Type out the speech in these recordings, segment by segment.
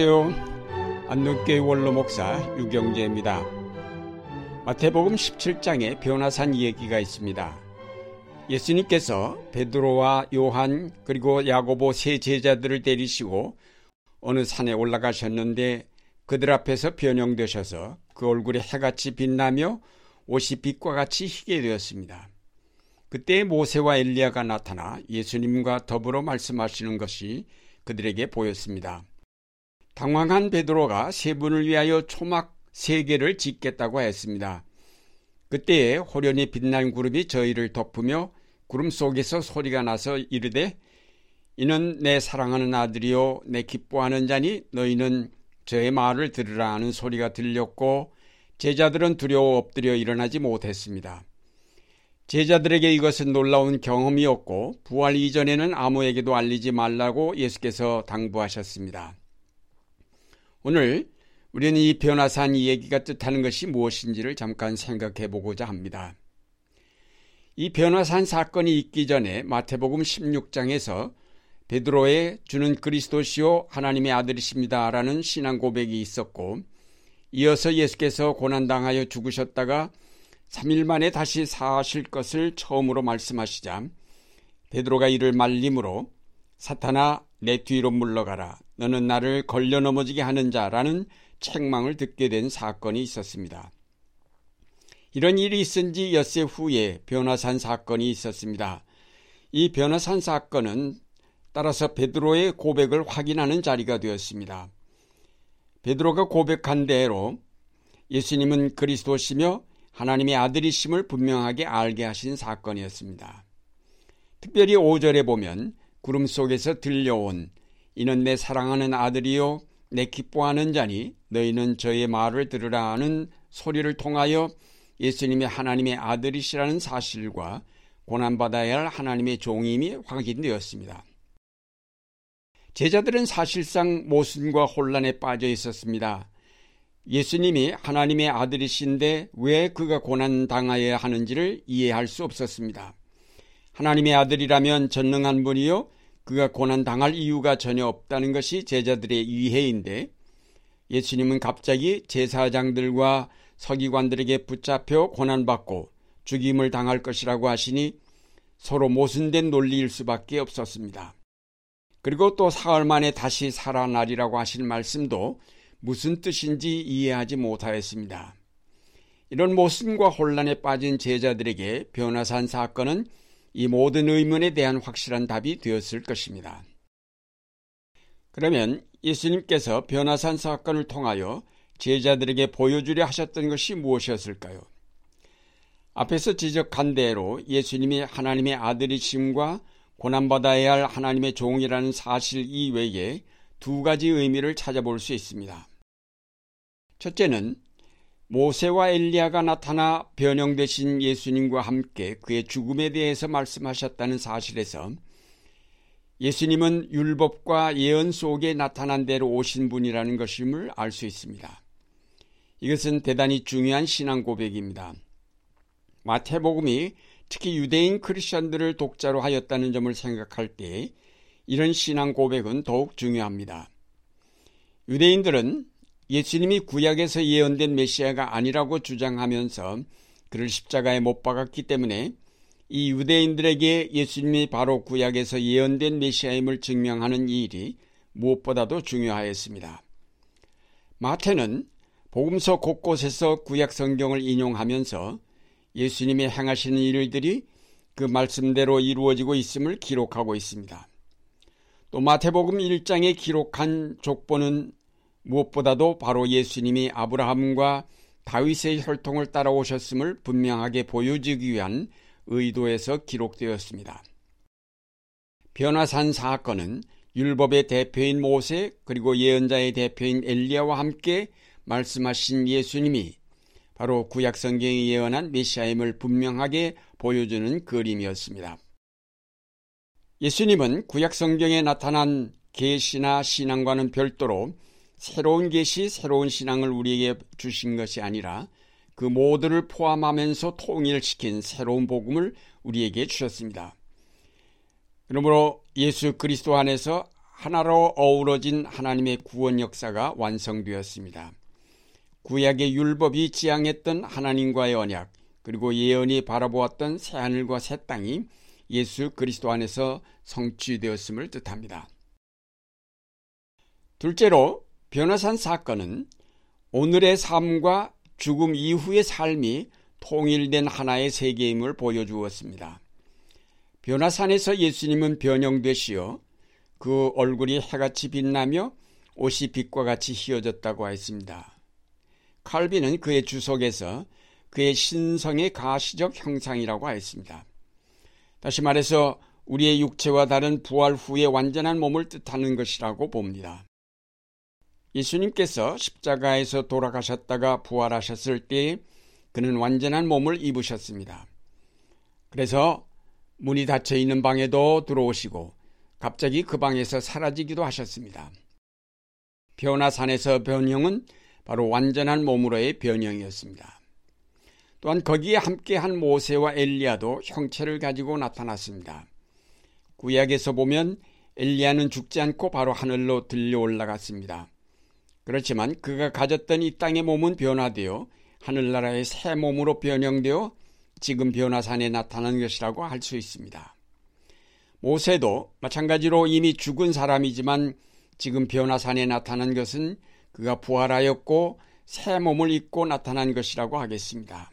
안녕하세요. 안동교회 원로 목사 유경재입니다. 마태복음 17장에 변화산 이야기가 있습니다. 예수님께서 베드로와 요한 그리고 야고보 세 제자들을 데리시고 어느 산에 올라가셨는데 그들 앞에서 변형되셔서 그 얼굴이 해같이 빛나며 옷이 빛과 같이 희게 되었습니다. 그때 모세와 엘리야가 나타나 예수님과 더불어 말씀하시는 것이 그들에게 보였습니다. 당황한 베드로가 세 분을 위하여 초막 세 개를 짓겠다고 했습니다. 그때에 호련히 빛난 구름이 저희를 덮으며 구름 속에서 소리가 나서 이르되 이는 내 사랑하는 아들이요 내 기뻐하는 자니 너희는 저의 말을 들으라 하는 소리가 들렸고 제자들은 두려워 엎드려 일어나지 못했습니다. 제자들에게 이것은 놀라운 경험이었고 부활 이전에는 아무에게도 알리지 말라고 예수께서 당부하셨습니다. 오늘 우리는 이 변화산 이야기가 뜻하는 것이 무엇인지를 잠깐 생각해 보고자 합니다. 이 변화산 사건이 있기 전에 마태복음 16장에서 베드로의 주는 그리스도시요 하나님의 아들이십니다라는 신앙 고백이 있었고 이어서 예수께서 고난당하여 죽으셨다가 3일 만에 다시 사실 것을 처음으로 말씀하시자 베드로가 이를 말림으로 사탄아 내 뒤로 물러가라 너는 나를 걸려 넘어지게 하는 자라는 책망을 듣게 된 사건이 있었습니다. 이런 일이 있은 지 엿새 후에 변화산 사건이 있었습니다. 이 변화산 사건은 따라서 베드로의 고백을 확인하는 자리가 되었습니다. 베드로가 고백한 대로 예수님은 그리스도시며 하나님의 아들이심을 분명하게 알게 하신 사건이었습니다. 특별히 5절에 보면 구름 속에서 들려온 이는 내 사랑하는 아들이요 내 기뻐하는 자니 너희는 저의 말을 들으라 하는 소리를 통하여 예수님이 하나님의 아들이시라는 사실과 고난받아야 할 하나님의 종임이 확인되었습니다. 제자들은 사실상 모순과 혼란에 빠져 있었습니다. 예수님이 하나님의 아들이신데 왜 그가 고난당하여야 하는지를 이해할 수 없었습니다. 하나님의 아들이라면 전능한 분이요 그가 고난 당할 이유가 전혀 없다는 것이 제자들의 이해인데 예수님은 갑자기 제사장들과 서기관들에게 붙잡혀 고난받고 죽임을 당할 것이라고 하시니 서로 모순된 논리일 수밖에 없었습니다. 그리고 또 사흘 만에 다시 살아나리라고 하신 말씀도 무슨 뜻인지 이해하지 못하였습니다. 이런 모순과 혼란에 빠진 제자들에게 변화산 사건은 이 모든 의문에 대한 확실한 답이 되었을 것입니다. 그러면 예수님께서 변화산 사건을 통하여 제자들에게 보여주려 하셨던 것이 무엇이었을까요? 앞에서 지적한 대로 예수님이 하나님의 아들이심과 고난받아야 할 하나님의 종이라는 사실 이외에 두 가지 의미를 찾아볼 수 있습니다. 첫째는 모세와 엘리야가 나타나 변형되신 예수님과 함께 그의 죽음에 대해서 말씀하셨다는 사실에서 예수님은 율법과 예언 속에 나타난 대로 오신 분이라는 것임을 알 수 있습니다. 이것은 대단히 중요한 신앙 고백입니다. 마태복음이 특히 유대인 크리스천들을 독자로 하였다는 점을 생각할 때 이런 신앙 고백은 더욱 중요합니다. 유대인들은 예수님이 구약에서 예언된 메시아가 아니라고 주장하면서 그를 십자가에 못 박았기 때문에 이 유대인들에게 예수님이 바로 구약에서 예언된 메시아임을 증명하는 일이 무엇보다도 중요하였습니다. 마태는 복음서 곳곳에서 구약 성경을 인용하면서 예수님이 행하시는 일들이 그 말씀대로 이루어지고 있음을 기록하고 있습니다. 또 마태복음 1장에 기록한 족보는 무엇보다도 바로 예수님이 아브라함과 다윗의 혈통을 따라오셨음을 분명하게 보여주기 위한 의도에서 기록되었습니다. 변화산 사건은 율법의 대표인 모세 그리고 예언자의 대표인 엘리야와 함께 말씀하신 예수님이 바로 구약 성경이 예언한 메시아임을 분명하게 보여주는 그림이었습니다. 예수님은 구약 성경에 나타난 계시나 신앙과는 별도로 새로운 계시, 새로운 신앙을 우리에게 주신 것이 아니라 그 모두를 포함하면서 통일시킨 새로운 복음을 우리에게 주셨습니다. 그러므로 예수 그리스도 안에서 하나로 어우러진 하나님의 구원 역사가 완성되었습니다. 구약의 율법이 지향했던 하나님과의 언약, 그리고 예언이 바라보았던 새하늘과 새 땅이 예수 그리스도 안에서 성취되었음을 뜻합니다. 둘째로 변화산 사건은 오늘의 삶과 죽음 이후의 삶이 통일된 하나의 세계임을 보여주었습니다. 변화산에서 예수님은 변형되시어 그 얼굴이 해같이 빛나며 옷이 빛과 같이 휘어졌다고 했습니다. 칼빈은 그의 주석에서 그의 신성의 가시적 형상이라고 했습니다. 다시 말해서 우리의 육체와 다른 부활 후의 완전한 몸을 뜻하는 것이라고 봅니다. 예수님께서 십자가에서 돌아가셨다가 부활하셨을 때 그는 완전한 몸을 입으셨습니다. 그래서 문이 닫혀 있는 방에도 들어오시고 갑자기 그 방에서 사라지기도 하셨습니다. 변화산에서 변형은 바로 완전한 몸으로의 변형이었습니다. 또한 거기에 함께한 모세와 엘리야도 형체를 가지고 나타났습니다. 구약에서 보면 엘리야는 죽지 않고 바로 하늘로 들려 올라갔습니다. 그렇지만 그가 가졌던 이 땅의 몸은 변화되어 하늘나라의 새 몸으로 변형되어 지금 변화산에 나타난 것이라고 할 수 있습니다. 모세도 마찬가지로 이미 죽은 사람이지만 지금 변화산에 나타난 것은 그가 부활하였고 새 몸을 입고 나타난 것이라고 하겠습니다.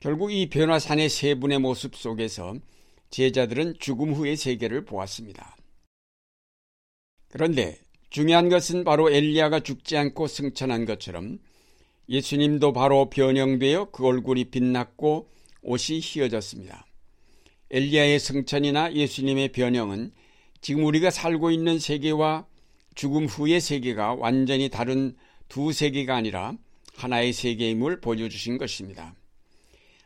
결국 이 변화산의 세 분의 모습 속에서 제자들은 죽음 후의 세계를 보았습니다. 그런데 중요한 것은 바로 엘리야가 죽지 않고 승천한 것처럼 예수님도 바로 변형되어 그 얼굴이 빛났고 옷이 휘어졌습니다. 엘리야의 승천이나 예수님의 변형은 지금 우리가 살고 있는 세계와 죽음 후의 세계가 완전히 다른 두 세계가 아니라 하나의 세계임을 보여주신 것입니다.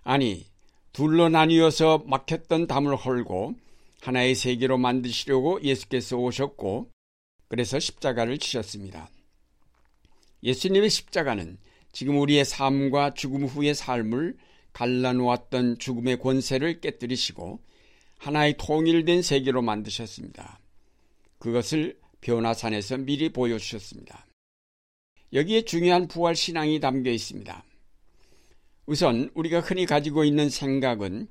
아니, 둘로 나뉘어서 막혔던 담을 헐고 하나의 세계로 만드시려고 예수께서 오셨고 그래서 십자가를 치셨습니다. 예수님의 십자가는 지금 우리의 삶과 죽음 후의 삶을 갈라놓았던 죽음의 권세를 깨뜨리시고 하나의 통일된 세계로 만드셨습니다. 그것을 변화산에서 미리 보여주셨습니다. 여기에 중요한 부활 신앙이 담겨 있습니다. 우선 우리가 흔히 가지고 있는 생각은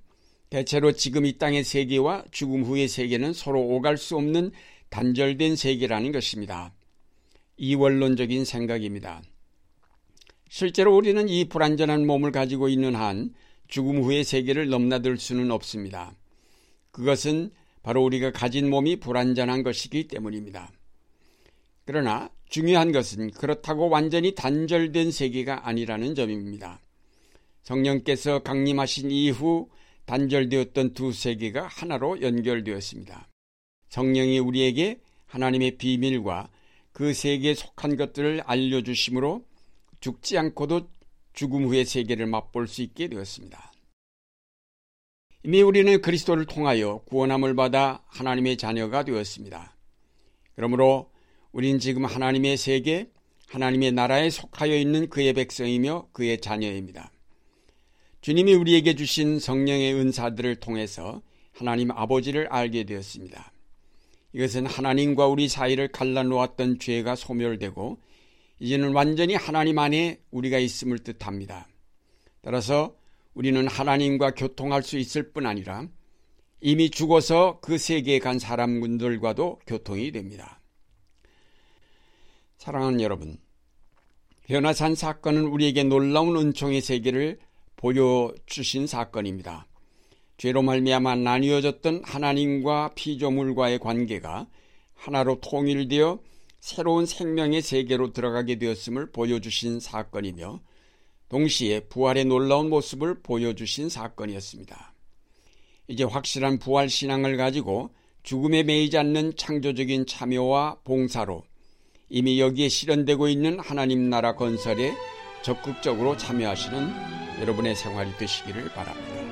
대체로 지금 이 땅의 세계와 죽음 후의 세계는 서로 오갈 수 없는 단절된 세계라는 것입니다. 이원론적인 생각입니다. 실제로 우리는 이 불완전한 몸을 가지고 있는 한 죽음 후의 세계를 넘나들 수는 없습니다. 그것은 바로 우리가 가진 몸이 불완전한 것이기 때문입니다. 그러나 중요한 것은 그렇다고 완전히 단절된 세계가 아니라는 점입니다. 성령께서 강림하신 이후 단절되었던 두 세계가 하나로 연결되었습니다. 성령이 우리에게 하나님의 비밀과 그 세계에 속한 것들을 알려주심으로 죽지 않고도 죽음 후의 세계를 맛볼 수 있게 되었습니다. 이미 우리는 그리스도를 통하여 구원함을 받아 하나님의 자녀가 되었습니다. 그러므로 우린 지금 하나님의 세계, 하나님의 나라에 속하여 있는 그의 백성이며 그의 자녀입니다. 주님이 우리에게 주신 성령의 은사들을 통해서 하나님 아버지를 알게 되었습니다. 이것은 하나님과 우리 사이를 갈라놓았던 죄가 소멸되고 이제는 완전히 하나님 안에 우리가 있음을 뜻합니다. 따라서 우리는 하나님과 교통할 수 있을 뿐 아니라 이미 죽어서 그 세계에 간 사람들과도 교통이 됩니다. 사랑하는 여러분, 변화산 사건은 우리에게 놀라운 은총의 세계를 보여주신 사건입니다. 죄로 말미암아 나뉘어졌던 하나님과 피조물과의 관계가 하나로 통일되어 새로운 생명의 세계로 들어가게 되었음을 보여주신 사건이며 동시에 부활의 놀라운 모습을 보여주신 사건이었습니다. 이제 확실한 부활 신앙을 가지고 죽음에 매이지 않는 창조적인 참여와 봉사로 이미 여기에 실현되고 있는 하나님 나라 건설에 적극적으로 참여하시는 여러분의 생활이 되시기를 바랍니다.